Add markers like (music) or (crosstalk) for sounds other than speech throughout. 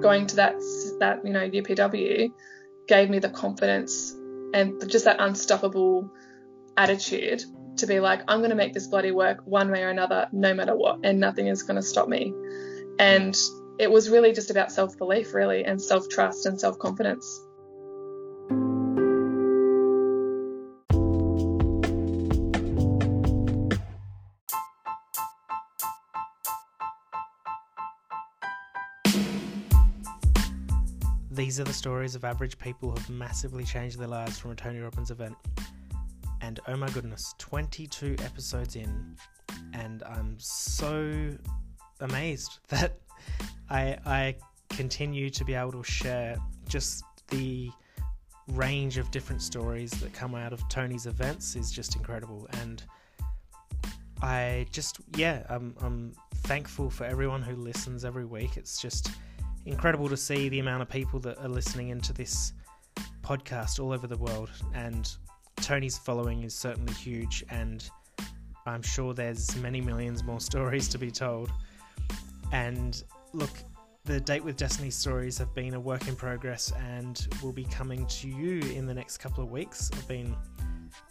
going to that that you know UPW gave me the confidence and just that unstoppable attitude to be like I'm going to make this bloody work one way or another no matter what and nothing is going to stop me. And it was really just about self-belief really and self-trust and self-confidence These are the stories of average people who have massively changed their lives from a Tony Robbins event. And oh my goodness, 22 episodes in, and I'm so amazed (laughs) that I, I continue to be able to share just the range of different stories that come out of Tony's events is just incredible. And I just, yeah, I'm, I'm thankful for everyone who listens every week. It's just incredible to see the amount of people that are listening into this podcast all over the world. And Tony's following is certainly huge, and I'm sure there's many millions more (laughs) stories to be told. And look, the Date with Destiny stories have been a work in progress and will be coming to you in the next couple of weeks. I've been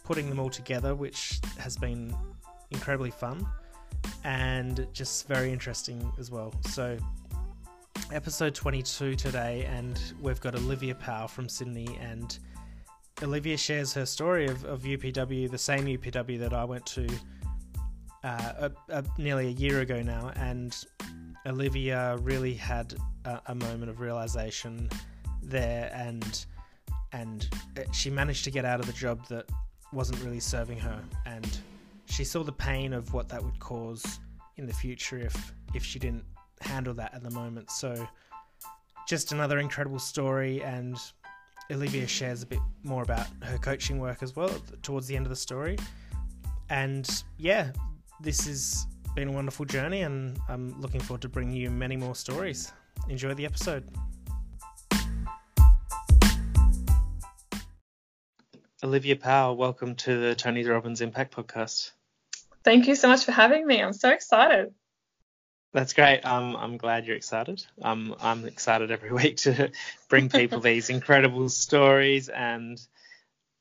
putting them all together, which has been incredibly fun and just very interesting as well. So episode 22 today, and we've got Olivia Powell from Sydney. And Olivia shares her story of, of UPW, the same UPW that I went to uh, a, a, nearly a year ago now. And Olivia really had a, a moment of realization there, and and she managed to get out of the job that wasn't really serving her, and she saw the pain of what that would cause in the future if if she didn't handle that at the moment. So, just another incredible story, and Olivia shares a bit more about her coaching work as well towards the end of the story. And yeah, this has been a wonderful journey, and I'm looking forward to bringing you many more stories. Enjoy the episode. Olivia Powell, welcome to the Tony Robbins Impact Podcast. Thank you so much for having me. I'm so excited. That's great. Um, I'm glad you're excited. Um, I'm excited every (laughs) week to bring people (laughs) these incredible stories and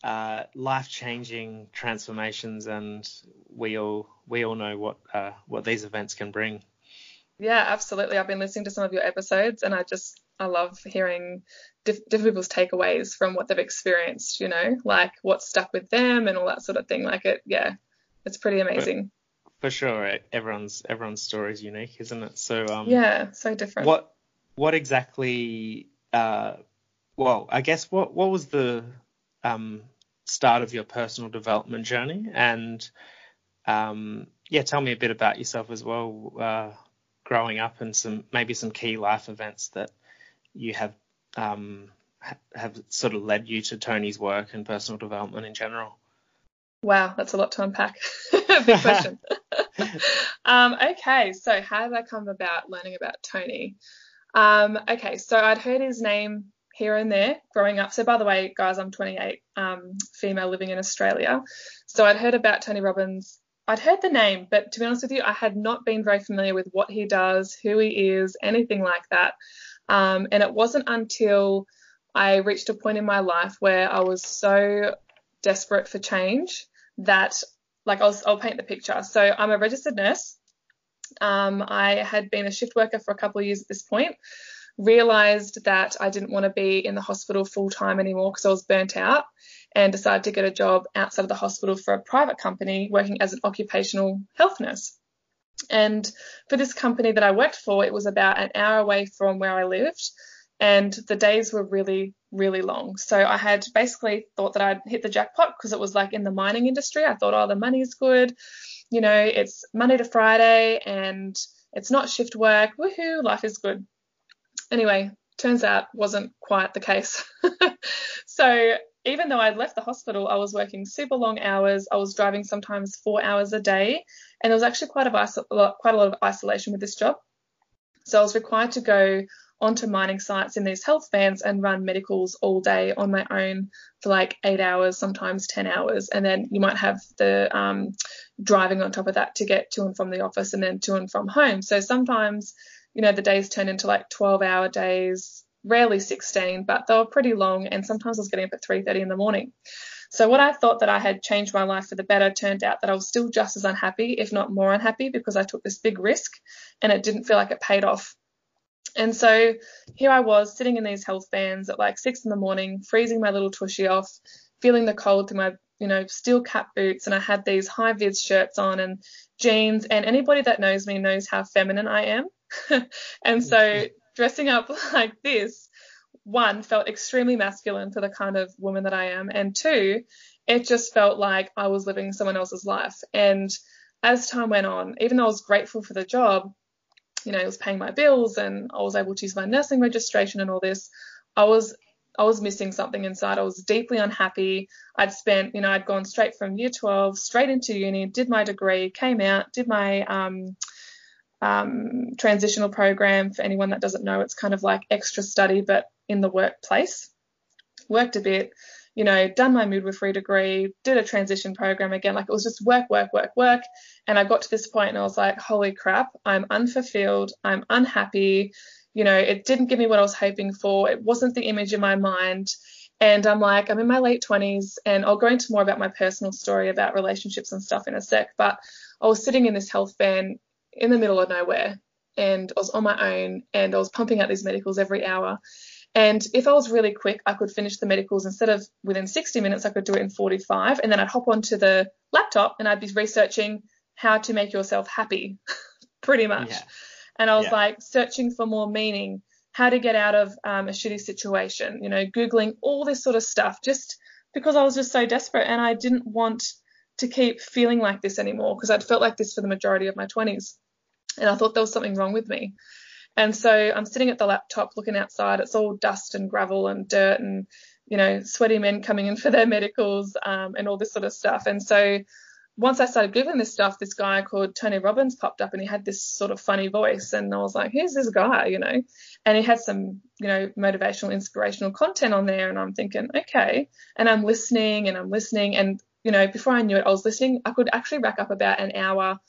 uh, life-changing transformations, and we all we all know what uh, what these events can bring. Yeah, absolutely. I've been listening to some of your episodes, and I just I love hearing diff- different people's takeaways from what they've experienced. You know, like what stuck with them and all that sort of thing. Like it, yeah, it's pretty amazing. For sure, everyone's everyone's story is unique, isn't it? So um, yeah, so different. What what exactly? Uh, well, I guess what what was the um, start of your personal development journey, and um, yeah, tell me a bit about yourself as well, uh, growing up, and some maybe some key life events that you have um, have sort of led you to Tony's work and personal development in general. Wow, that's a lot to unpack. (laughs) (laughs) Big question. (laughs) um, okay, so how did I come about learning about Tony? Um, okay, so I'd heard his name here and there growing up. So, by the way, guys, I'm 28, um, female living in Australia. So, I'd heard about Tony Robbins. I'd heard the name, but to be honest with you, I had not been very familiar with what he does, who he is, anything like that. Um, and it wasn't until I reached a point in my life where I was so desperate for change that like I'll, I'll paint the picture. So I'm a registered nurse. Um, I had been a shift worker for a couple of years at this point. Realized that I didn't want to be in the hospital full time anymore because I was burnt out, and decided to get a job outside of the hospital for a private company working as an occupational health nurse. And for this company that I worked for, it was about an hour away from where I lived, and the days were really really long. So I had basically thought that I'd hit the jackpot because it was like in the mining industry. I thought, oh, the money's good. You know, it's Monday to Friday and it's not shift work. Woohoo, life is good. Anyway, turns out wasn't quite the case. (laughs) so even though I'd left the hospital, I was working super long hours. I was driving sometimes four hours a day, and there was actually quite a, quite a lot of isolation with this job. So I was required to go onto mining sites in these health vans and run medicals all day on my own for like eight hours, sometimes 10 hours. And then you might have the um, driving on top of that to get to and from the office and then to and from home. So sometimes, you know, the days turn into like 12 hour days, rarely 16, but they were pretty long. And sometimes I was getting up at 3.30 in the morning. So what I thought that I had changed my life for the better turned out that I was still just as unhappy, if not more unhappy, because I took this big risk and it didn't feel like it paid off. And so here I was sitting in these health bands at like six in the morning, freezing my little tushy off, feeling the cold through my, you know, steel cap boots. And I had these high vis shirts on and jeans. And anybody that knows me knows how feminine I am. (laughs) and so dressing up (laughs) like this one, felt extremely masculine for the kind of woman that I am, and two, it just felt like I was living someone else's life. And as time went on, even though I was grateful for the job, you know, it was paying my bills and I was able to use my nursing registration and all this, I was I was missing something inside. I was deeply unhappy. I'd spent, you know, I'd gone straight from year 12 straight into uni, did my degree, came out, did my um, um, transitional program. For anyone that doesn't know, it's kind of like extra study, but in the workplace. Worked a bit, you know, done my midwifery degree, did a transition program again. Like it was just work, work, work, work. And I got to this point and I was like, holy crap, I'm unfulfilled. I'm unhappy. You know, it didn't give me what I was hoping for. It wasn't the image in my mind. And I'm like, I'm in my late 20s, and I'll go into more about my personal story about relationships and stuff in a sec. But I was sitting in this health van in the middle of nowhere and I was on my own and I was pumping out these medicals every hour. And if I was really quick, I could finish the medicals instead of within 60 minutes, I could do it in 45. And then I'd hop onto the laptop and I'd be researching how to make yourself happy, (laughs) pretty much. Yeah. And I was yeah. like searching for more meaning, how to get out of um, a shitty situation, you know, Googling all this sort of stuff just because I was just so desperate and I didn't want to keep feeling like this anymore because I'd felt like this for the majority of my 20s. And I thought there was something wrong with me. And so I'm sitting at the laptop looking outside. It's all dust and gravel and dirt and, you know, sweaty men coming in for their medicals um, and all this sort of stuff. And so once I started Googling this stuff, this guy called Tony Robbins popped up and he had this sort of funny voice. And I was like, who's this guy, you know? And he had some, you know, motivational, inspirational content on there. And I'm thinking, okay. And I'm listening and I'm listening. And you know, before I knew it, I was listening. I could actually rack up about an hour,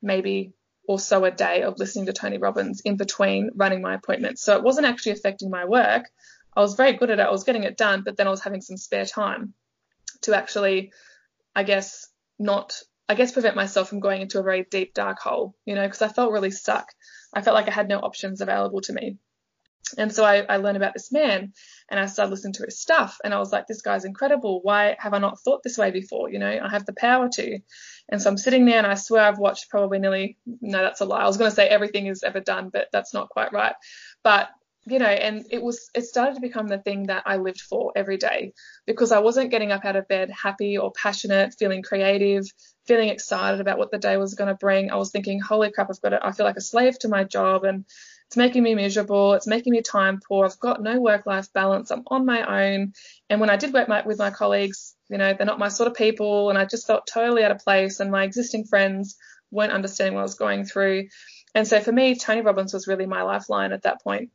maybe or so a day of listening to Tony Robbins in between running my appointments. So it wasn't actually affecting my work. I was very good at it. I was getting it done, but then I was having some spare time to actually, I guess, not, I guess, prevent myself from going into a very deep, dark hole, you know, because I felt really stuck. I felt like I had no options available to me. And so I, I learned about this man and I started listening to his stuff and I was like, this guy's incredible. Why have I not thought this way before? You know, I have the power to. And so I'm sitting there and I swear I've watched probably nearly, no, that's a lie. I was going to say everything is ever done, but that's not quite right. But you know, and it was, it started to become the thing that I lived for every day because I wasn't getting up out of bed happy or passionate, feeling creative, feeling excited about what the day was going to bring. I was thinking, holy crap, I've got it. I feel like a slave to my job and it's making me miserable. It's making me time poor. I've got no work life balance. I'm on my own. And when I did work my, with my colleagues, you know, they're not my sort of people. And I just felt totally out of place. And my existing friends weren't understanding what I was going through. And so for me, Tony Robbins was really my lifeline at that point.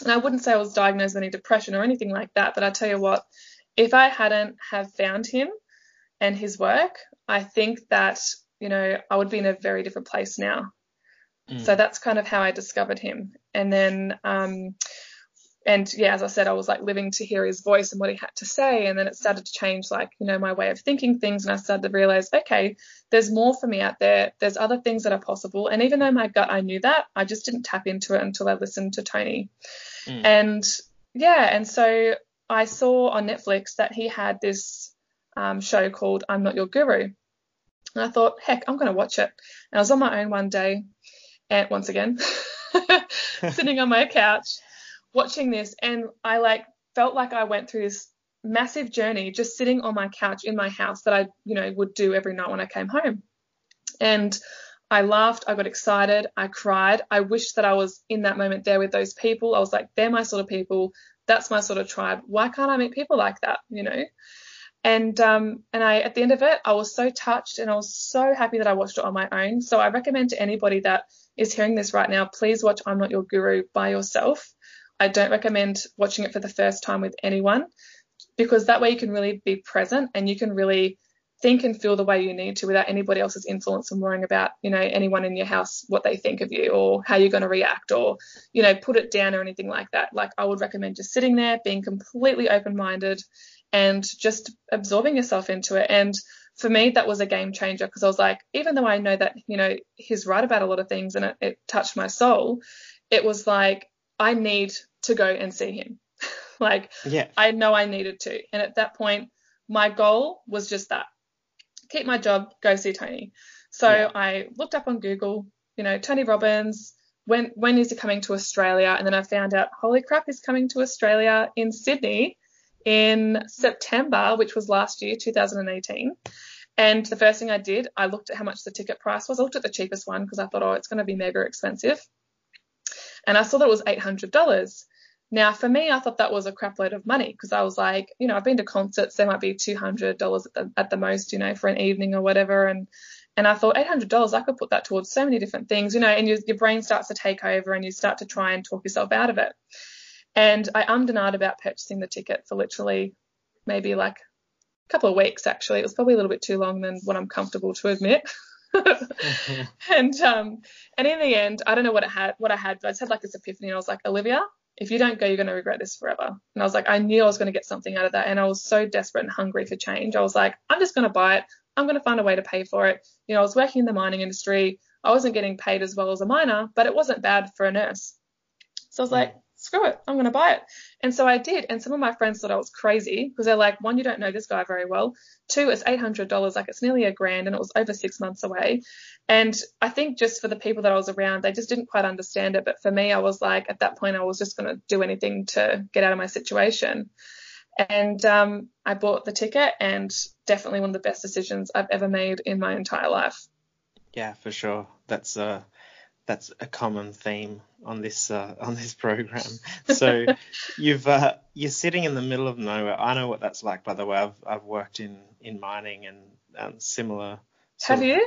And I wouldn't say I was diagnosed with any depression or anything like that. But I tell you what, if I hadn't have found him and his work, I think that, you know, I would be in a very different place now. Mm. So that's kind of how I discovered him. And then, um, and yeah, as I said, I was like living to hear his voice and what he had to say. And then it started to change, like, you know, my way of thinking things. And I started to realize, okay, there's more for me out there. There's other things that are possible. And even though my gut, I knew that, I just didn't tap into it until I listened to Tony. Mm. And yeah, and so I saw on Netflix that he had this um, show called I'm Not Your Guru. And I thought, heck, I'm going to watch it. And I was on my own one day and once again, (laughs) (laughs) sitting on my couch watching this, and I like felt like I went through this massive journey just sitting on my couch in my house that I, you know, would do every night when I came home. And I laughed, I got excited, I cried. I wished that I was in that moment there with those people. I was like, they're my sort of people. That's my sort of tribe. Why can't I meet people like that? You know? And um, and I at the end of it, I was so touched and I was so happy that I watched it on my own. So I recommend to anybody that is hearing this right now, please watch I'm Not Your Guru by yourself. I don't recommend watching it for the first time with anyone because that way you can really be present and you can really think and feel the way you need to without anybody else's influence and worrying about, you know, anyone in your house, what they think of you or how you're going to react or, you know, put it down or anything like that. Like I would recommend just sitting there, being completely open minded and just absorbing yourself into it. And for me, that was a game changer because I was like, even though I know that, you know, he's right about a lot of things and it, it touched my soul, it was like, I need to go and see him. (laughs) like, yeah. I know I needed to. And at that point, my goal was just that keep my job, go see Tony. So yeah. I looked up on Google, you know, Tony Robbins, when when is he coming to Australia? And then I found out, holy crap, he's coming to Australia in Sydney in September, which was last year, 2018. And the first thing I did, I looked at how much the ticket price was. I looked at the cheapest one because I thought, oh, it's going to be mega expensive. And I saw that it was $800. Now, for me, I thought that was a crap load of money because I was like, you know, I've been to concerts, they might be $200 at the, at the most, you know, for an evening or whatever. And and I thought $800, I could put that towards so many different things, you know, and your, your brain starts to take over and you start to try and talk yourself out of it. And I ummed and about purchasing the ticket for literally maybe like a couple of weeks, actually. It was probably a little bit too long than what I'm comfortable to admit. mm-hmm. (laughs) And um, and in the end, I don't know what it had, what I had, but I just had like this epiphany. And I was like, Olivia, if you don't go, you're going to regret this forever. And I was like, I knew I was going to get something out of that. And I was so desperate and hungry for change. I was like, I'm just going to buy it. I'm going to find a way to pay for it. You know, I was working in the mining industry. I wasn't getting paid as well as a miner, but it wasn't bad for a nurse. So I was like, screw it, I'm going to buy it. And so I did. And some of my friends thought I was crazy because they're like, one, you don't know this guy very well. Two, it's $800, like it's nearly a grand and it was over six months away. And I think just for the people that I was around, they just didn't quite understand it. But for me, I was like, at that point, I was just going to do anything to get out of my situation. And um, I bought the ticket and definitely one of the best decisions I've ever made in my entire life. Yeah, for sure. That's uh that's a common theme on this uh, on this program. (laughs) So you've uh, you're sitting in the middle of nowhere. I know what that's like. By the way, I've I've worked in in mining and um, similar. Have you?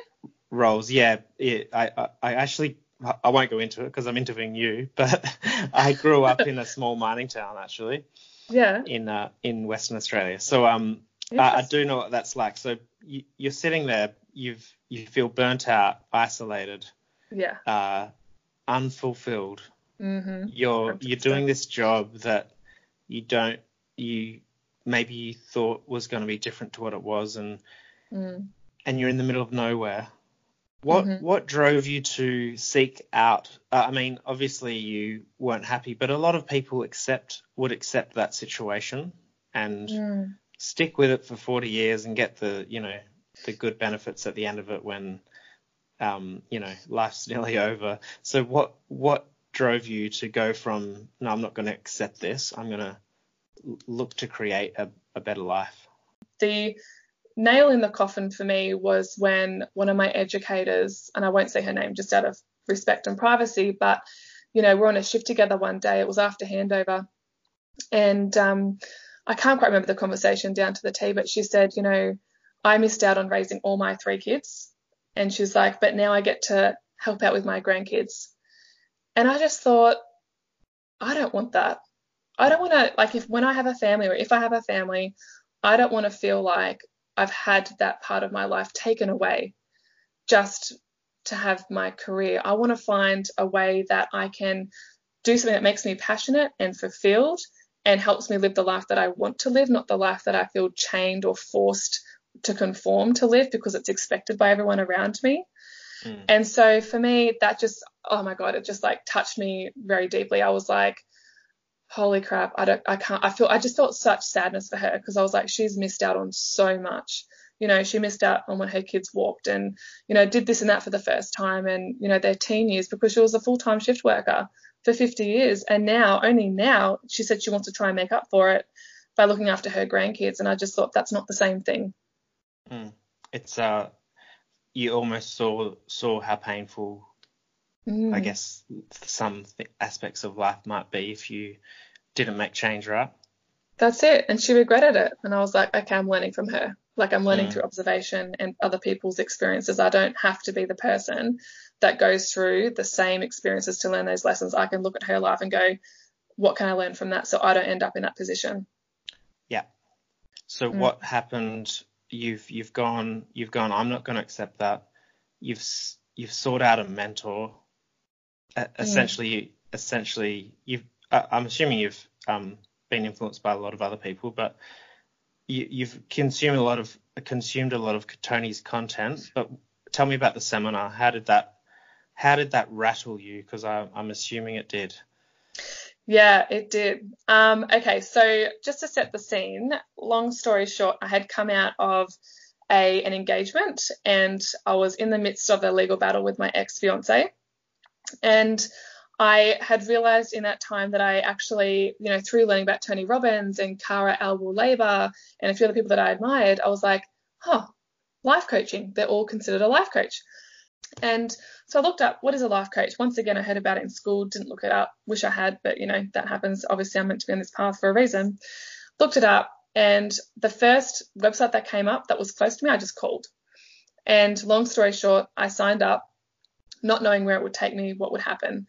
Roles, yeah. It, I, I I actually I won't go into it because I'm interviewing you, (laughs) but I grew up in a small mining town actually. Yeah. In uh, in Western Australia, so um. I, I do know what that's like. So you, you're sitting there, you've you feel burnt out, isolated yeah uh, unfulfilled mm-hmm. you're 100%. you're doing this job that you don't you maybe you thought was going to be different to what it was and mm. and you're in the middle of nowhere what mm-hmm. what drove you to seek out uh, i mean obviously you weren't happy but a lot of people accept would accept that situation and mm. stick with it for 40 years and get the you know the good benefits at the end of it when um, you know, life's nearly over. So what what drove you to go from no, I'm not going to accept this. I'm going to look to create a, a better life. The nail in the coffin for me was when one of my educators, and I won't say her name just out of respect and privacy, but you know, we're on a shift together one day. It was after handover, and um, I can't quite remember the conversation down to the T, but she said, you know, I missed out on raising all my three kids and she's like, but now I get to help out with my grandkids. And I just thought, I don't want that. I don't want to, like, if when I have a family or if I have a family, I don't want to feel like I've had that part of my life taken away just to have my career. I want to find a way that I can do something that makes me passionate and fulfilled and helps me live the life that I want to live, not the life that I feel chained or forced to conform to live because it's expected by everyone around me. Mm. And so for me, that just, oh my God, it just like touched me very deeply. I was like, holy crap, I don't, I can't, I feel, I just felt such sadness for her because I was like, she's missed out on so much. You know, she missed out on when her kids walked and, you know, did this and that for the first time and, you know, their teen years because she was a full time shift worker for 50 years. And now, only now, she said she wants to try and make up for it by looking after her grandkids. And I just thought that's not the same thing. Mm. It's uh, you almost saw saw how painful, mm. I guess, some th- aspects of life might be if you didn't make change, right? That's it. And she regretted it. And I was like, okay, I'm learning from her. Like I'm learning mm. through observation and other people's experiences. I don't have to be the person that goes through the same experiences to learn those lessons. I can look at her life and go, what can I learn from that so I don't end up in that position? Yeah. So mm. what happened you've you've gone you've gone I'm not going to accept that. You've you've sought out a mentor. Uh, essentially, essentially you've uh, I'm assuming you've um, been influenced by a lot of other people, but you, have consumed a lot of consumed a lot of Tony's content. But tell me about the seminar. How did that how did that rattle you? Because I'm assuming it did. Yeah, it did. Um, okay, so just to set the scene, long story short, I had come out of a an engagement and I was in the midst of a legal battle with my ex fiance, and I had realized in that time that I actually, you know, through learning about Tony Robbins and Cara Alwill Leyba and a few other people that I admired, I was like, huh, life coaching. They're all considered a life coach. And so I looked up what is a life coach. Once again, I heard about it in school, didn't look it up. Wish I had, but you know, that happens. Obviously, I'm meant to be on this path for a reason. Looked it up, and the first website that came up that was close to me, I just called. And long story short, I signed up, not knowing where it would take me, what would happen.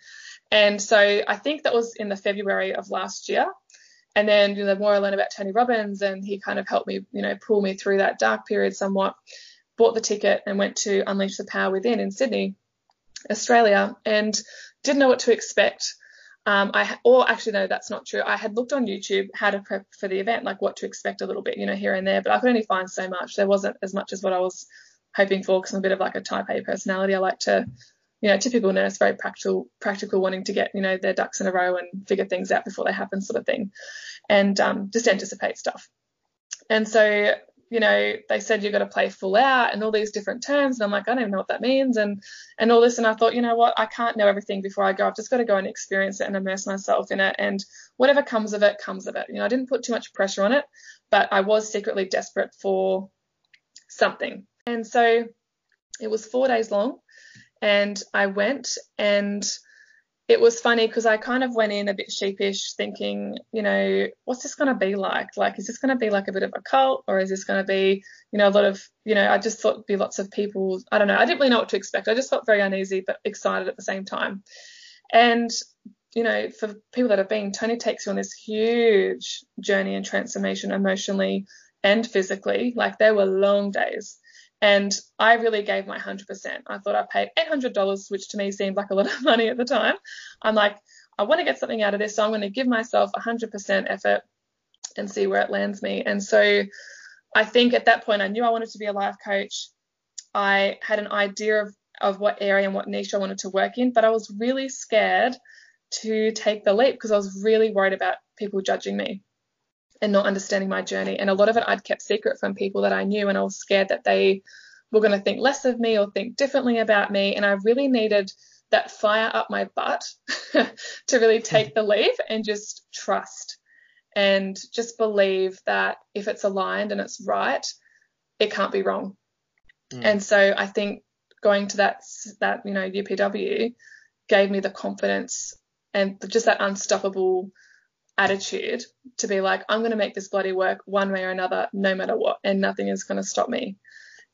And so I think that was in the February of last year. And then you know, the more I learned about Tony Robbins, and he kind of helped me, you know, pull me through that dark period somewhat. Bought the ticket and went to Unleash the Power Within in Sydney, Australia, and didn't know what to expect. Um, I or actually no, that's not true. I had looked on YouTube how to prep for the event, like what to expect a little bit, you know, here and there, but I could only find so much. There wasn't as much as what I was hoping for because I'm a bit of like a type A personality. I like to you know, typical nurse, very practical, practical, wanting to get, you know, their ducks in a row and figure things out before they happen, sort of thing, and um, just anticipate stuff. And so, you know, they said you've got to play full out and all these different terms, and I'm like, I don't even know what that means, and and all this, and I thought, you know what, I can't know everything before I go. I've just got to go and experience it and immerse myself in it, and whatever comes of it, comes of it. You know, I didn't put too much pressure on it, but I was secretly desperate for something, and so it was four days long and I went and it was funny because I kind of went in a bit sheepish thinking, you know, what's this going to be like? Like, is this going to be like a bit of a cult or is this going to be, you know, a lot of, you know, I just thought it'd be lots of people. I don't know. I didn't really know what to expect. I just felt very uneasy but excited at the same time. And, you know, for people that have been, Tony takes you on this huge journey and transformation emotionally and physically. Like, there were long days and I really gave my 100%. I thought I paid $800, which to me seemed like a lot of (laughs) money at the time. I'm like, I want to get something out of this, so I'm going to give myself 100% effort and see where it lands me. And so I think at that point, I knew I wanted to be a life coach. I had an idea of, of what area and what niche I wanted to work in, but I was really scared to take the leap because I was really worried about people judging me and not understanding my journey. And a lot of it I'd kept secret from people that I knew, and I was scared that they were going to think less of me or think differently about me. And I really needed that fire up my butt (laughs) to really take the leap and just trust and just believe that if it's aligned and it's right, it can't be wrong. Mm. And so I think going to that that you know UPW gave me the confidence and just that unstoppable attitude to be like, I'm going to make this bloody work one way or another, no matter what, and nothing is going to stop me.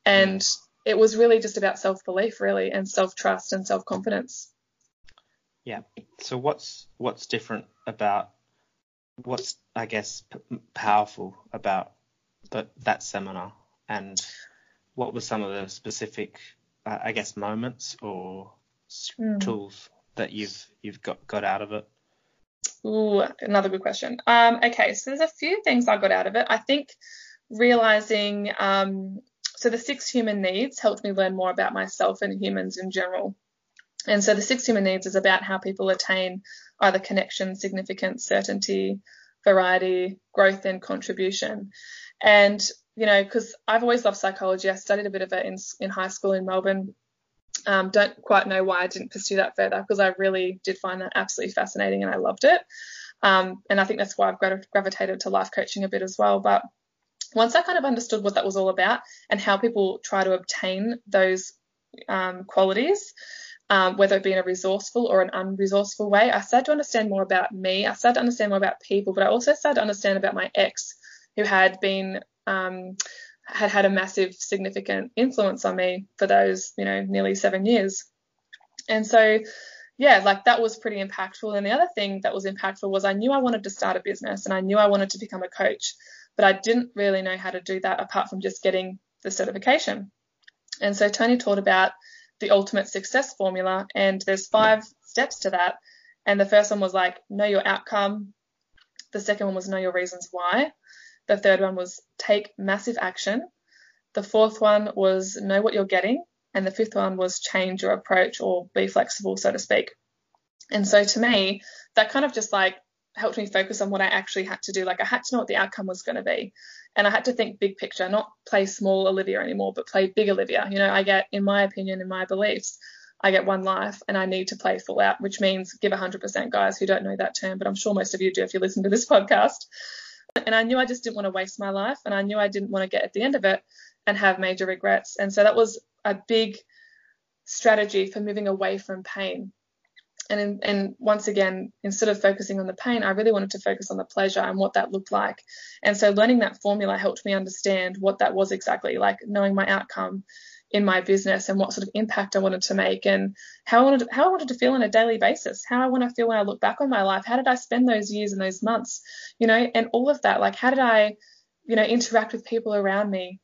And it was really just about self belief, really, and self trust and self confidence. Yeah. So what's what's different about what's I guess p- powerful about the, that seminar, and what were some of the specific, uh, I guess, moments or mm. tools that you've you've got got out of it? Ooh, another good question. Um, okay, so there's a few things I got out of it. I think realizing, um, so the six human needs helped me learn more about myself and humans in general. And so the six human needs is about how people attain either connection, significance, certainty, variety, growth, and contribution. And, you know, because I've always loved psychology, I studied a bit of it in, in high school in Melbourne um, don't quite know why I didn't pursue that further because I really did find that absolutely fascinating and I loved it. Um, and I think that's why I've gravitated to life coaching a bit as well. But once I kind of understood what that was all about and how people try to obtain those um, qualities, um, whether it be in a resourceful or an unresourceful way, I started to understand more about me. I started to understand more about people, but I also started to understand about my ex, who had been um, had had a massive, significant influence on me for those, you know, nearly seven years. And so, yeah, like that was pretty impactful. And the other thing that was impactful was I knew I wanted to start a business and I knew I wanted to become a coach. but I didn't really know how to do that apart from just getting the certification. And so Tony taught about the ultimate success formula, and there's five steps to that. And the first one was like, know your outcome. The second one was know your reasons why. The third one was take massive action. The fourth one was know what you're getting. And the fifth one was change your approach or be flexible, so to speak. And so to me, that kind of just like helped me focus on what I actually had to do. Like I had to know what the outcome was going to be. And I had to think big picture, not play small Olivia anymore, but play big Olivia. You know, I get, in my opinion, in my beliefs, I get one life and I need to play full out, which means give 100%, guys who don't know that term, but I'm sure most of you do if you listen to this (laughs) podcast. And I knew I just didn't want to waste my life and I knew I didn't want to get at the end of it and have major regrets. And so that was a big strategy for moving away from pain and and once again instead of focusing on the pain i really wanted to focus on the pleasure and what that looked like and so learning that formula helped me understand what that was exactly like knowing my outcome in my business and what sort of impact I wanted to make and how I wanted to, how I wanted to feel on a daily basis, how I want to feel when I look back on my life, how did I spend those years and those months, you know, and all of that, like how did I, you know, interact with people around me,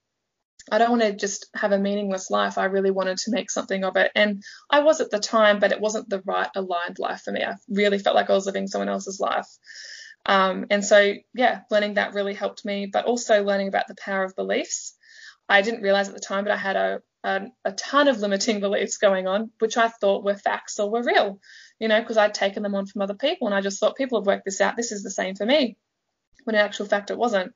I don't want to just have a meaningless life. I really wanted to make something of it. And I was at the time, but it wasn't the right aligned life for me. I really felt like I was living someone else's life. Um, and so, yeah, learning that really helped me, but also learning about the power of beliefs. I didn't realize at the time, but I had a, a, a ton of limiting beliefs going on, which I thought were facts or were real, you know, because I'd taken them on from other people and I just thought people have worked this out. This is the same for me. When in actual fact, it wasn't.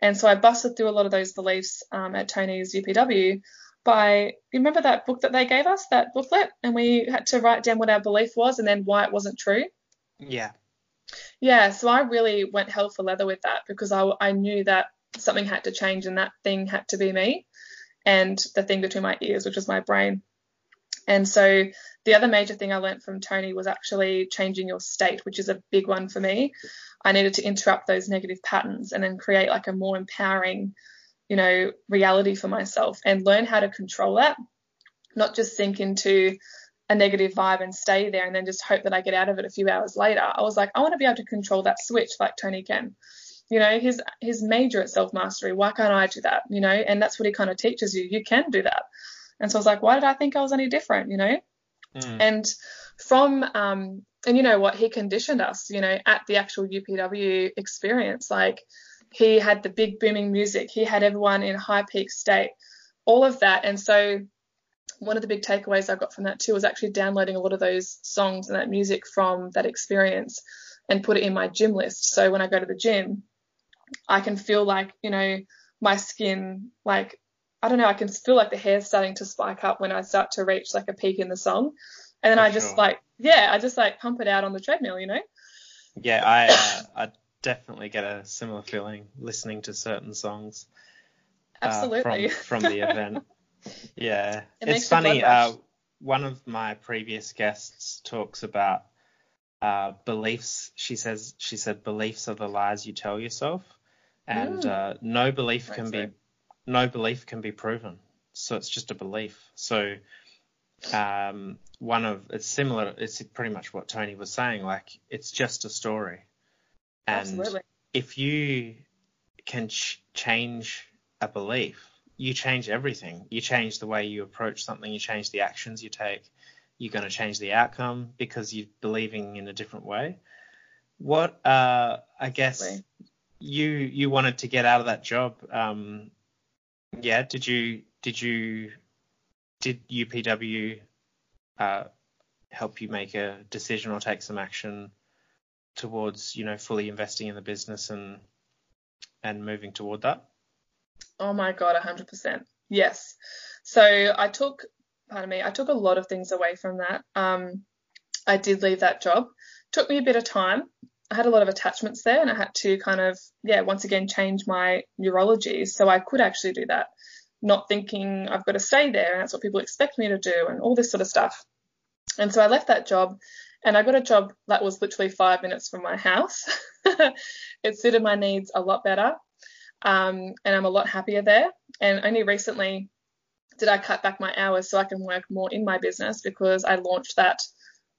And so I busted through a lot of those beliefs um, at Tony's UPW by, you remember that book that they gave us, that booklet? And we had to write down what our belief was and then why it wasn't true. Yeah. Yeah. So I really went hell for leather with that because I, I knew that something had to change and that thing had to be me and the thing between my ears, which is my brain. And so the other major thing I learned from Tony was actually changing your state, which is a big one for me. I needed to interrupt those negative patterns and then create like a more empowering, you know, reality for myself and learn how to control that, not just sink into a negative vibe and stay there and then just hope that I get out of it a few hours later. I was like, I want to be able to control that switch like Tony can. You know, his his major at self mastery. Why can't I do that? You know, and that's what he kind of teaches you. You can do that. And so I was like, why did I think I was any different? You know, mm. and from um, and you know what he conditioned us you know at the actual upw experience like he had the big booming music he had everyone in high peak state all of that and so one of the big takeaways i got from that too was actually downloading a lot of those songs and that music from that experience and put it in my gym list so when i go to the gym i can feel like you know my skin like i don't know i can feel like the hair starting to spike up when i start to reach like a peak in the song and then For I just sure. like yeah, I just like pump it out on the treadmill, you know. Yeah, I uh, I definitely get a similar feeling listening to certain songs. Uh, Absolutely. from from the event. (laughs) Yeah, it it's funny. Uh, one of my previous guests talks about uh, beliefs. She says she said beliefs are the lies you tell yourself, and mm. uh, no belief right, can be no belief can be proven. So it's just a belief. So um, one of it's similar. It's pretty much what Tony was saying. Like it's just a story, and Absolutely. if you can ch- change a belief, you change everything. You change the way you approach something. You change the actions you take. You're going to change the outcome because you're believing in a different way. What uh, I guess. You you wanted to get out of that job. Um, yeah. Did you did you did UPW uh, help you make a decision or take some action towards you know fully investing in the business and and moving toward that? Oh my god, 100%. Yes. So I took, pardon me, I took a lot of things away from that. Um, I did leave that job. Took me a bit of time. I had a lot of attachments there, and I had to kind of, yeah, once again change my neurology so I could actually do that not thinking I've got to stay there and that's what people expect me to do and all this sort of stuff. And so I left that job and I got a job that was literally five minutes from my house. (laughs) it suited my needs a lot better um, and I'm a lot happier there. And only recently did I cut back my hours so I can work more in my business because I launched that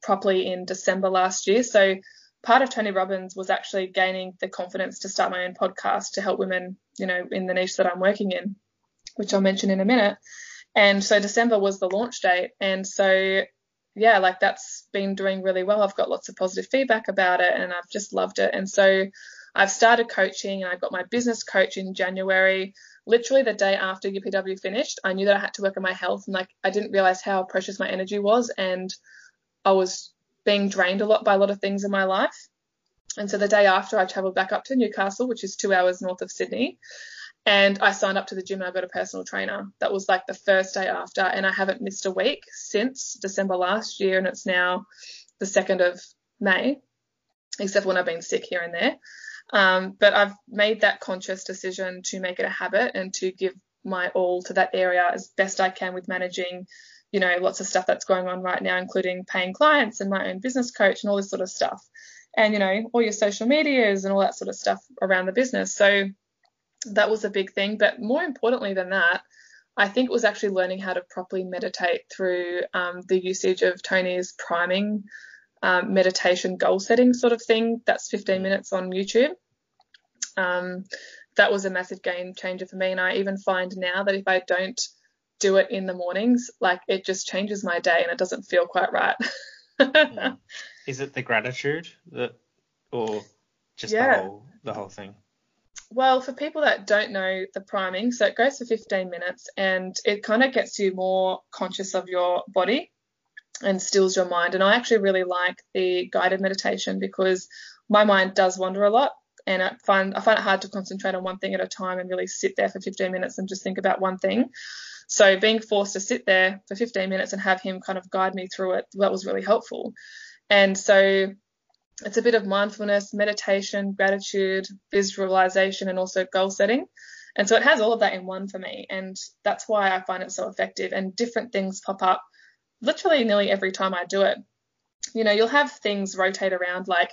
properly in December last year. So part of Tony Robbins was actually gaining the confidence to start my own podcast to help women, you know, in the niche that I'm working in, which I'll mention in a minute. And so December was the launch date. And so, yeah, like that's been doing really well. I've got lots of positive feedback about it and I've just loved it. And so I've started coaching and I got my business coach in January. Literally the day after UPW finished, I knew that I had to work on my health and like I didn't realize how precious my energy was and I was being drained a lot by a lot of things in my life. And so the day after, I travelled back up to Newcastle, which is two hours north of Sydney, and I signed up to the gym and I got a personal trainer. That was like the first day after, and I haven't missed a week since December last year, and it's now the 2nd of May, except when I've been sick here and there. Um, but I've made that conscious decision to make it a habit and to give my all to that area as best I can with managing you know, lots of stuff that's going on right now, including paying clients and my own business coach and all this sort of stuff. And, you know, all your social medias and all that sort of stuff around the business. So that was a big thing. But more importantly than that, I think it was actually learning how to properly meditate through um, the usage of Tony's priming um, meditation goal setting sort of thing. That's 15 minutes on YouTube. Um, that was a massive game changer for me. And I even find now that if I don't do it in the mornings, like it just changes my day and it doesn't feel quite right. yeah. Is it the gratitude that, or just yeah. the whole the whole thing? Well, for people that don't know the priming, so it goes for 15 minutes and it kind of gets you more conscious of your body and stills your mind. And I actually really like the guided meditation because my mind does wander a lot and I find I find it hard to concentrate on one thing at a time and really sit there for 15 minutes and just think about one thing. So being forced to sit there for 15 minutes and have him kind of guide me through it, that was really helpful. And so it's a bit of mindfulness, meditation, gratitude, visualization, and also goal setting. And so it has all of that in one for me. And that's why I find it so effective. And different things pop up literally nearly every time I do it. You know, you'll have things rotate around like,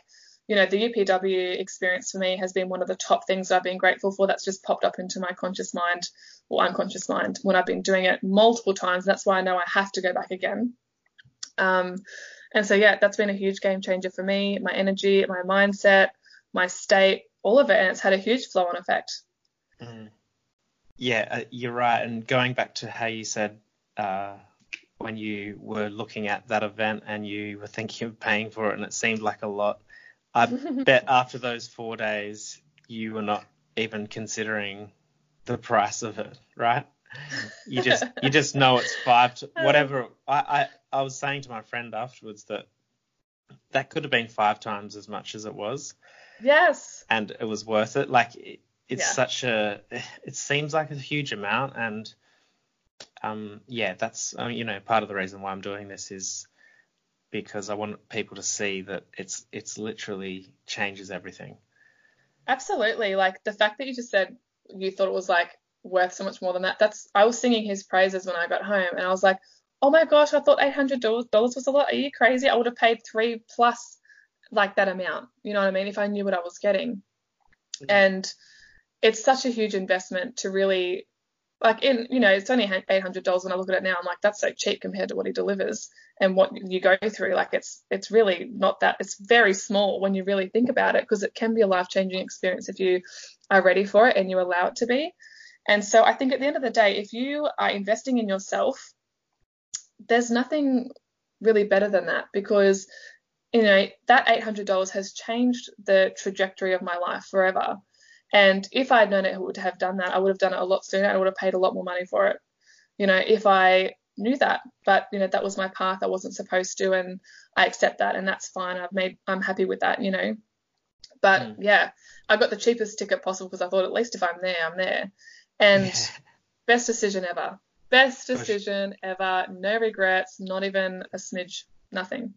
you know, the UPW experience for me has been one of the top things I've been grateful for. That's just popped up into my conscious mind or unconscious mind when I've been doing it multiple times. That's why I know I have to go back again. Um, and so, yeah, that's been a huge game changer for me, my energy, my mindset, my state, all of it. And it's had a huge flow on effect. Mm. Yeah, uh, you're right. And going back to how you said uh, when you were looking at that event and you were thinking of paying for it and it seemed like a lot, I (laughs) bet after those four days you were not even considering the price of it, right? You just you just know it's five to (laughs) whatever. I, I I was saying to my friend afterwards that that could have been five times as much as it was. Yes. And it was worth it. Like it, it's yeah. such a it seems like a huge amount and um yeah that's uh, you know part of the reason why I'm doing this is because I want people to see that it's it's literally changes everything. Absolutely. Like the fact that you just said you thought it was like worth so much more than that. That's I was singing his praises when I got home, and I was like, oh my gosh, I thought eight hundred dollars was a lot. Are you crazy? I would have paid three plus like that amount. You know what I mean? If I knew what I was getting, mm-hmm. and it's such a huge investment to really like in you know it's only eight hundred dollars when I look at it now I'm like that's so cheap compared to what he delivers and what you go through. Like it's it's really not that it's very small when you really think about it because it can be a life changing experience if you are ready for it and you allow it to be. And so I think at the end of the day if you are investing in yourself there's nothing really better than that because you know that $800 has changed the trajectory of my life forever and if I had known it would have done that, I would have done it a lot sooner. I would have paid a lot more money for it. You know, if I knew that, but you know, that was my path. I wasn't supposed to, and I accept that, and that's fine. I've made, I'm happy with that. You know, but mm. yeah, I got the cheapest ticket possible because I thought at least if I'm there, I'm there. And yeah. (laughs) best decision ever. Best decision ever. No regrets. Not even a smidge. Nothing.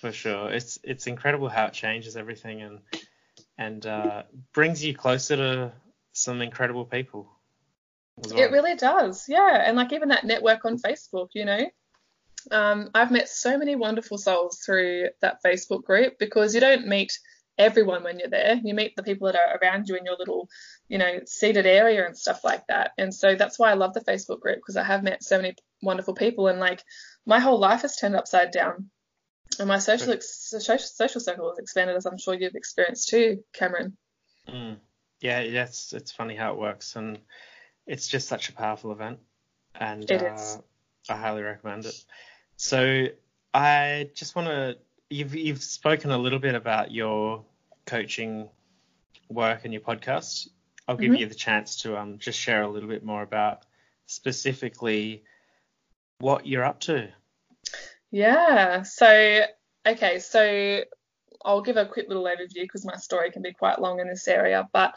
For sure. It's it's incredible how it changes everything and and uh, brings you closer to some incredible people. Well. It really does, yeah. And like even that network on Facebook, you know, um, I've met so many wonderful souls through that Facebook group because you don't meet everyone when you're there. You meet the people that are around you in your little, you know, seated area and stuff like that. And so that's why I love the Facebook group because I have met so many wonderful people and like my whole life has turned upside down And my social social social circle has expanded, as I'm sure you've experienced too, Cameron. Mm. Yeah, it's it's funny how it works, and it's just such a powerful event, and uh, I highly recommend it. So I just want to you've you've spoken a little bit about your coaching work and your podcast. I'll give mm-hmm. you the chance to um just share a little bit more about specifically what you're up to. Yeah. So okay, so I'll give a quick little overview because my story can be quite long in this area. But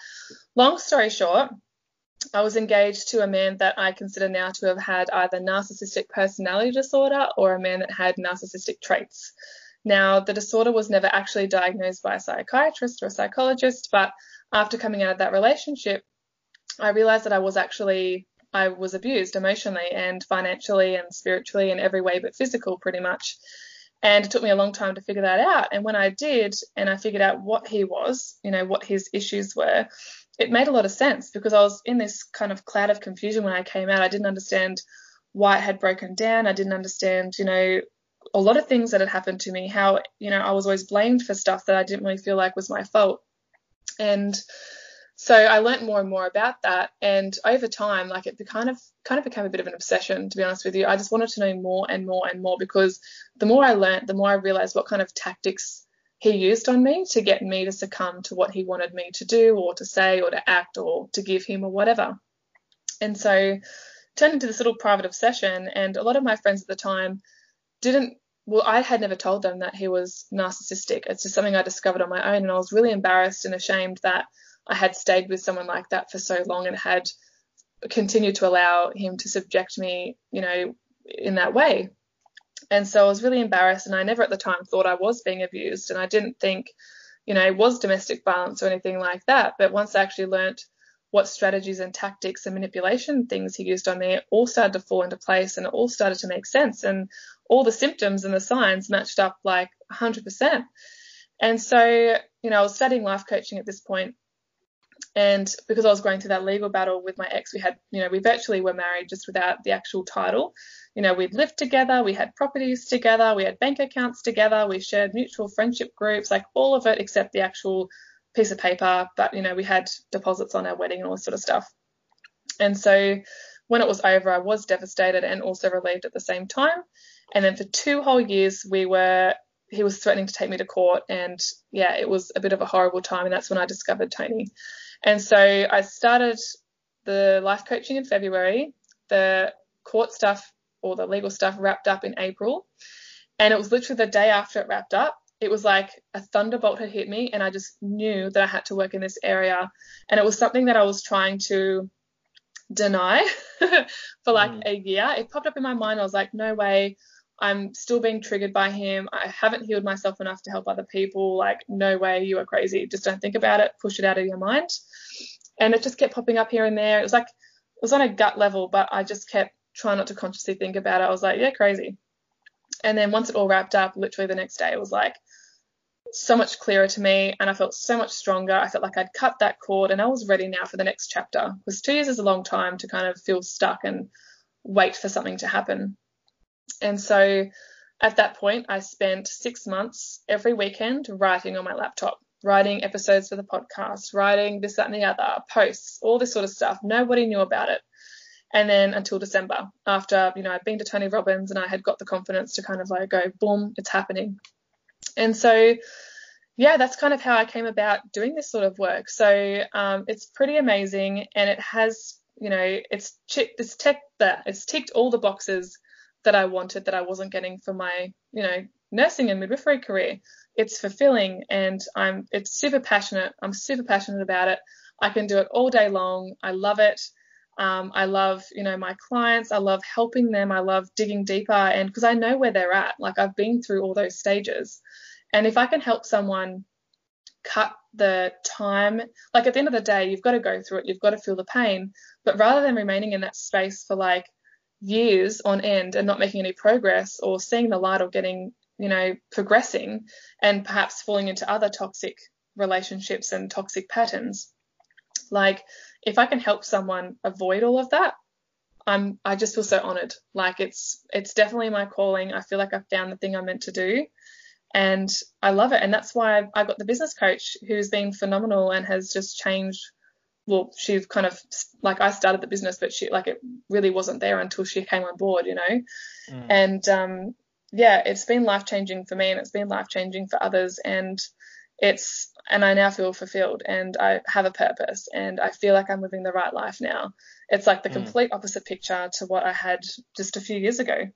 long story short, I was engaged to a man that I consider now to have had either narcissistic personality disorder or a man that had narcissistic traits. Now, the disorder was never actually diagnosed by a psychiatrist or a psychologist, but after coming out of that relationship, I realized that I was actually I was abused emotionally and financially and spiritually in every way but physical pretty much. And it took me a long time to figure that out. And when I did, and I figured out what he was, you know, what his issues were, it made a lot of sense because I was in this kind of cloud of confusion when I came out. I didn't understand why it had broken down. I didn't understand, you know, a lot of things that had happened to me, how, you know, I was always blamed for stuff that I didn't really feel like was my fault. And so I learned more and more about that, and over time, like it kind of kind of became a bit of an obsession, to be honest with you. I just wanted to know more and more and more because the more I learned, the more I realized what kind of tactics he used on me to get me to succumb to what he wanted me to do or to say or to act or to give him or whatever. And so turned into this little private obsession, and a lot of my friends at the time didn't well, I had never told them that he was narcissistic. It's just something I discovered on my own, and I was really embarrassed and ashamed that I had stayed with someone like that for so long and had continued to allow him to subject me, you know, in that way. And so I was really embarrassed, and I never at the time thought I was being abused, and I didn't think, you know, it was domestic violence or anything like that. But once I actually learnt what strategies and tactics and manipulation things he used on me, it all started to fall into place, and it all started to make sense, and all the symptoms and the signs matched up like 100%. And so, you know, I was studying life coaching at this point, and because I was going through that legal battle with my ex, we had, you know, we virtually were married just without the actual title. You know, we'd lived together, we had properties together, we had bank accounts together, we shared mutual friendship groups, like all of it except the actual piece of paper. But, you know, we had deposits on our wedding and all this sort of stuff. And so when it was over, I was devastated and also relieved at the same time. And then for two whole years, we were, he was threatening to take me to court. And yeah, it was a bit of a horrible time. And that's when I discovered Tony. And so I started the life coaching in February. The court stuff or the legal stuff wrapped up in April. And it was literally the day after it wrapped up. It was like a thunderbolt had hit me, and I just knew that I had to work in this area. And it was something that I was trying to deny (laughs) for like mm. a year. It popped up in my mind. I was like, no way. I'm still being triggered by him. I haven't healed myself enough to help other people. Like, no way, you are crazy. Just don't think about it. Push it out of your mind. And it just kept popping up here and there. It was like, it was on a gut level, but I just kept trying not to consciously think about it. I was like, yeah, crazy. And then once it all wrapped up, literally the next day, it was like so much clearer to me and I felt so much stronger. I felt like I'd cut that cord and I was ready now for the next chapter. Because two years is a long time to kind of feel stuck and wait for something to happen. And so at that point, I spent six months every weekend writing on my laptop, writing episodes for the podcast, writing this, that, and the other, posts, all this sort of stuff. Nobody knew about it. And then until December, after, you know, I'd been to Tony Robbins and I had got the confidence to kind of like go, boom, it's happening. And so, yeah, that's kind of how I came about doing this sort of work. So um, it's pretty amazing and it has, you know, it's, it's, tech, it's ticked all the boxes that I wanted that I wasn't getting for my, you know, nursing and midwifery career. It's fulfilling and I'm it's super passionate. I'm super passionate about it. I can do it all day long. I love it. Um, I love, you know, my clients. I love helping them. I love digging deeper and because I know where they're at. Like I've been through all those stages. And if I can help someone cut the time, like at the end of the day, you've got to go through it. You've got to feel the pain. But rather than remaining in that space for like years on end and not making any progress or seeing the light or getting, you know, progressing and perhaps falling into other toxic relationships and toxic patterns. Like if I can help someone avoid all of that, I'm I just feel so honored. Like it's it's definitely my calling. I feel like I've found the thing I'm meant to do. and I love it. And that's why I got the business coach who's been phenomenal and has just changed. Well, she's kind of like I started the business, but she like it really wasn't there until she came on board, you know. Mm. And um, yeah, it's been life changing for me, and it's been life changing for others. And it's and I now feel fulfilled, and I have a purpose, and I feel like I'm living the right life now. It's like the mm. complete opposite picture to what I had just a few years ago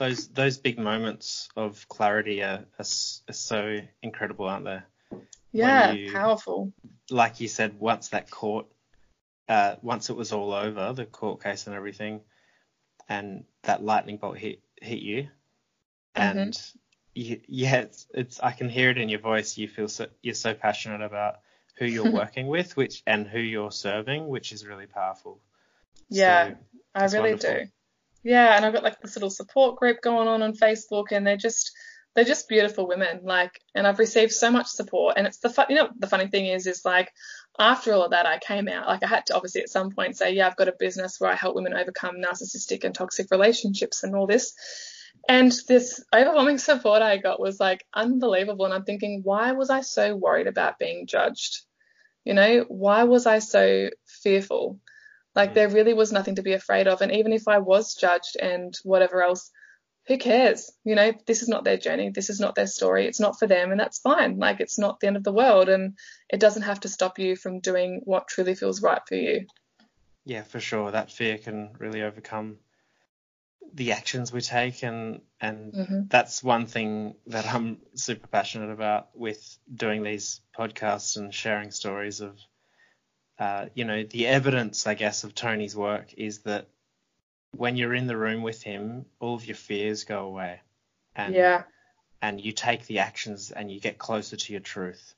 those those big moments of clarity are, are, are so incredible, aren't they? Yeah, you, powerful. Like you said, once that court, uh, once it was all over, the court case and everything, and that lightning bolt hit hit you, mm-hmm. and you, yeah, it's, it's I can hear it in your voice. You feel so you're so passionate about who you're (laughs) working with, which and who you're serving, which is really powerful. Yeah, so, I really wonderful. do. Yeah, and I've got like this little support group going on on Facebook, and they're just they're just beautiful women. Like, and I've received so much support. And it's the fun, you know, the funny thing is, is like after all of that, I came out. Like, I had to obviously at some point say, yeah, I've got a business where I help women overcome narcissistic and toxic relationships and all this. And this overwhelming (laughs) support I got was like unbelievable. And I'm thinking, why was I so worried about being judged? You know, why was I so fearful? Like mm. there really was nothing to be afraid of. And even if I was judged and whatever else, who cares? You know, this is not their journey. This is not their story. It's not for them. And that's fine. Like it's not the end of the world. And it doesn't have to stop you from doing what truly feels right for you. Yeah, for sure. That fear can really overcome the actions we take and and mm-hmm. that's one thing that I'm super passionate about with doing these podcasts and sharing stories of uh, you know, the evidence, I guess, of Tony's work is that when you're in the room with him, all of your fears go away. And, yeah. And you take the actions and you get closer to your truth.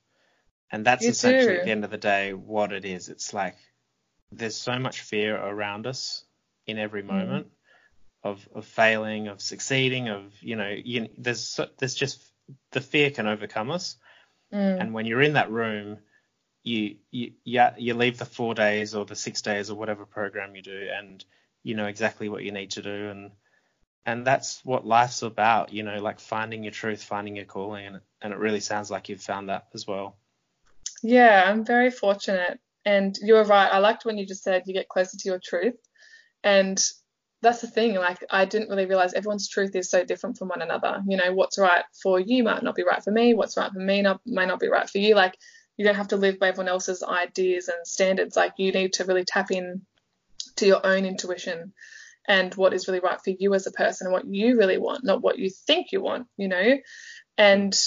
And that's you essentially, do. at the end of the day, what it is. It's like there's so much fear around us in every mm. moment mm. of, of failing, of succeeding, of, you know, you, there's, there's just the fear can overcome us. Mm. And when you're in that room, you you yeah you leave the four days or the six days or whatever program you do and you know exactly what you need to do and and that's what life's about you know like finding your truth finding your calling and and it really sounds like you've found that as well. Yeah i'm very fortunate. And you were right i liked when you just said you get closer to your truth. And that's the thing like i didn't really realize everyone's truth is so different from one another. You know what's right for you might not be right for me what's right for me not, might not be right for you. Like you don't have to live by everyone else's ideas and standards. Like you need to really tap in to your own intuition and what is really right for you as a person and what you really want, not what you think you want, you know? And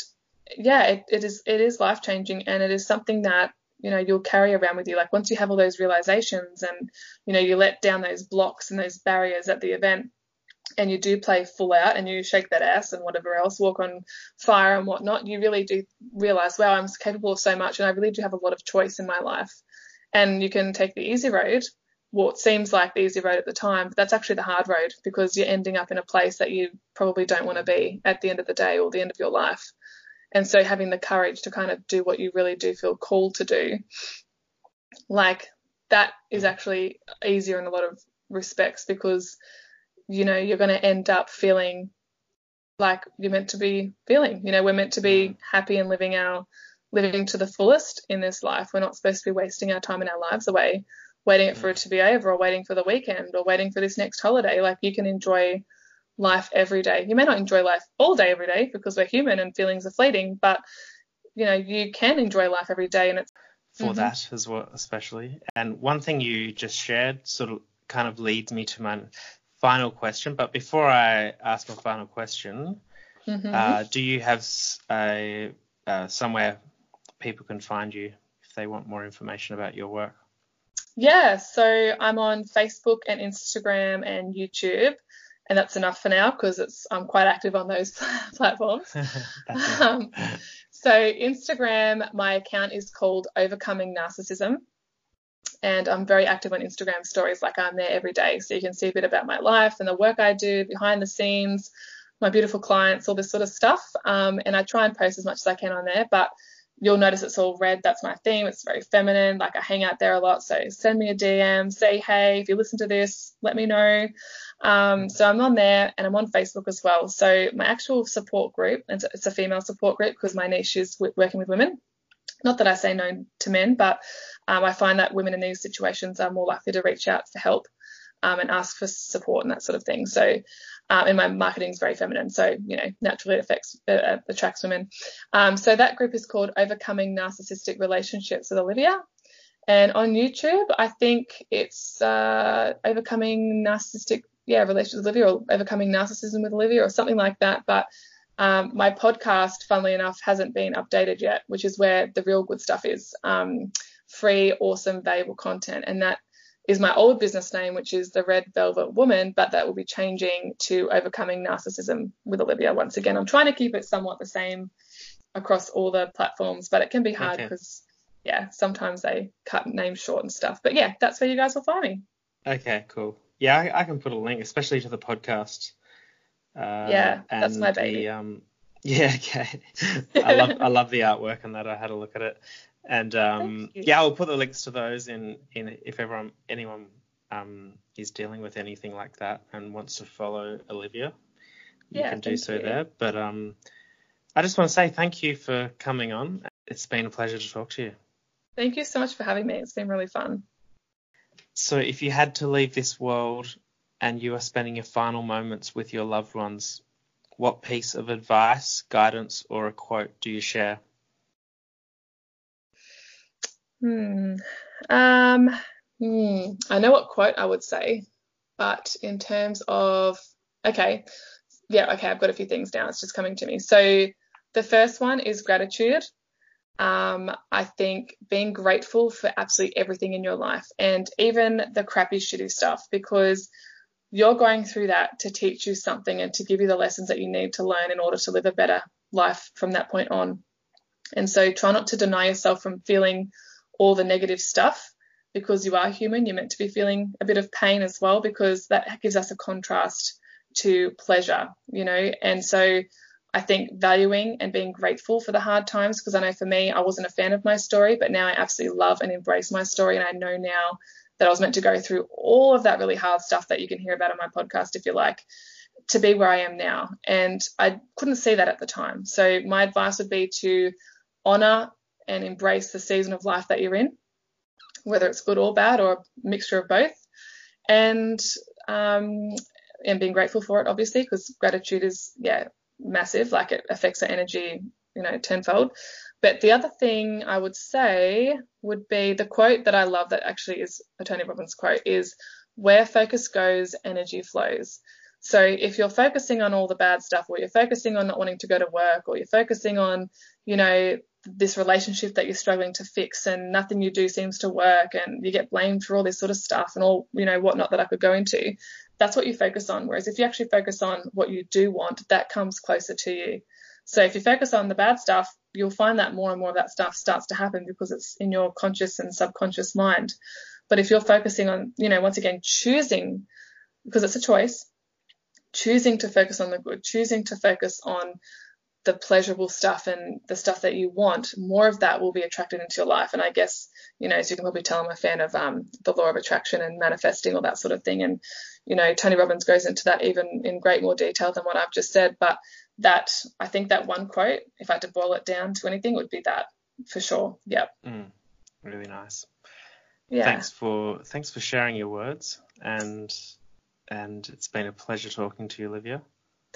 yeah, it, it is it is life changing and it is something that you know you'll carry around with you like once you have all those realizations and you know you let down those blocks and those barriers at the event and you do play full out and you shake that ass and whatever else, walk on fire and whatnot, you really do realize, wow, I'm capable of so much and I really do have a lot of choice in my life. And you can take the easy road, what seems like the easy road at the time, but that's actually the hard road because you're ending up in a place that you probably don't want to be at the end of the day or the end of your life. And so having the courage to kind of do what you really do feel called to do, like that is actually easier in a lot of respects because you know, you're going to end up feeling like you're meant to be feeling. You know, we're meant to be mm. happy and living our living to the fullest in this life. We're not supposed to be wasting our time and our lives away, waiting for it mm. to be over or waiting for the weekend or waiting for this next holiday. Like you can enjoy life every day. You may not enjoy life all day every day because we're human and feelings are fleeting, but you know, you can enjoy life every day and it's for mm-hmm. that as well especially. And one thing you just shared sort of kind of leads me to my final question. But before I ask my final question, mm-hmm. uh, do you have a uh, somewhere people can find you if they want more information about your work? Yeah, so I'm on Facebook and Instagram and YouTube, and that's enough for now because it's I'm quite active on those (laughs) platforms. (laughs) (laughs) um, so Instagram, my account is called Overcoming Narcissism and I'm very active on Instagram stories. Like I'm there every day, so you can see a bit about my life and the work I do behind the scenes, my beautiful clients, all this sort of stuff. Um, and I try and post as much as I can on there. But you'll notice it's all red. That's my theme. It's very feminine. Like I hang out there a lot. So send me a DM, say, hey, if you listen to this, let me know. Um, so I'm on there and I'm on Facebook as well. So my actual support group, it's it's a female support group because my niche is working with women. Not that I say no to men, but um, I find that women in these situations are more likely to reach out for help um, and ask for support and that sort of thing. So, um, and my marketing is very feminine, so you know naturally it affects uh, uh, attracts women. Um, so that group is called Overcoming Narcissistic Relationships with Olivia, and on YouTube I think it's uh, Overcoming Narcissistic yeah Relationships with Olivia or Overcoming Narcissism with Olivia or something like that. But um, my podcast, funnily enough, hasn't been updated yet, which is where the real good stuff is. Um, free, awesome, valuable content, and that is my old business name, which is the Red Velvet Woman, but that will be changing to Overcoming Narcissism with Olivia once again. I'm trying to keep it somewhat the same across all the platforms, but it can be hard because, okay. yeah, sometimes they cut names short and stuff. But yeah, that's where you guys will find me. Okay, cool. Yeah, I, I can put a link, especially to the podcast. Uh, yeah, that's my baby. The, um, (laughs) yeah, okay. I love I love the artwork on that. I had a look at it. And um, yeah, I'll put the links to those in, in if everyone anyone um, is dealing with anything like that and wants to follow Olivia, you yeah, can do so you. there. But um, I just want to say thank you for coming on. It's been a pleasure to talk to you. Thank you so much for having me. It's been really fun. So, if you had to leave this world and you are spending your final moments with your loved ones, what piece of advice, guidance, or a quote do you share? Hmm. Um, hmm. I know what quote I would say, but in terms of, okay, yeah, okay, I've got a few things now. It's just coming to me. So the first one is gratitude. Um, I think being grateful for absolutely everything in your life and even the crappy, shitty stuff, because you're going through that to teach you something and to give you the lessons that you need to learn in order to live a better life from that point on. And so try not to deny yourself from feeling all the negative stuff because you are human. You're meant to be feeling a bit of pain as well because that gives us a contrast to pleasure, you know. And so I think valuing and being grateful for the hard times because I know for me, I wasn't a fan of my story, but now I absolutely love and embrace my story. And I know now that I was meant to go through all of that really hard stuff that you can hear about on my podcast if you like to be where I am now. And I couldn't see that at the time. So my advice would be to honor and embrace the season of life that you're in, whether it's good or bad or a mixture of both, and um, and being grateful for it, obviously, because gratitude is yeah massive, like it affects our energy, you know, tenfold. But the other thing I would say would be the quote that I love that actually is a Tony Robbins quote is where focus goes, energy flows. So if you're focusing on all the bad stuff, or you're focusing on not wanting to go to work, or you're focusing on, you know, this relationship that you're struggling to fix and nothing you do seems to work and you get blamed for all this sort of stuff and all you know whatnot that I could go into that's what you focus on. Whereas if you actually focus on what you do want that comes closer to you. So if you focus on the bad stuff you'll find that more and more of that stuff starts to happen because it's in your conscious and subconscious mind. But if you're focusing on you know once again choosing because it's a choice choosing to focus on the good choosing to focus on the pleasurable stuff and the stuff that you want, more of that will be attracted into your life. And I guess, you know, as you can probably tell, I'm a fan of um, the law of attraction and manifesting, all that sort of thing. And, you know, Tony Robbins goes into that even in great more detail than what I've just said. But that, I think that one quote, if I had to boil it down to anything, would be that for sure. Yep. Mm, really nice. Yeah. Thanks for thanks for sharing your words and and it's been a pleasure talking to you, Olivia.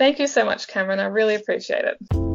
Thank you so much, Cameron. I really appreciate it.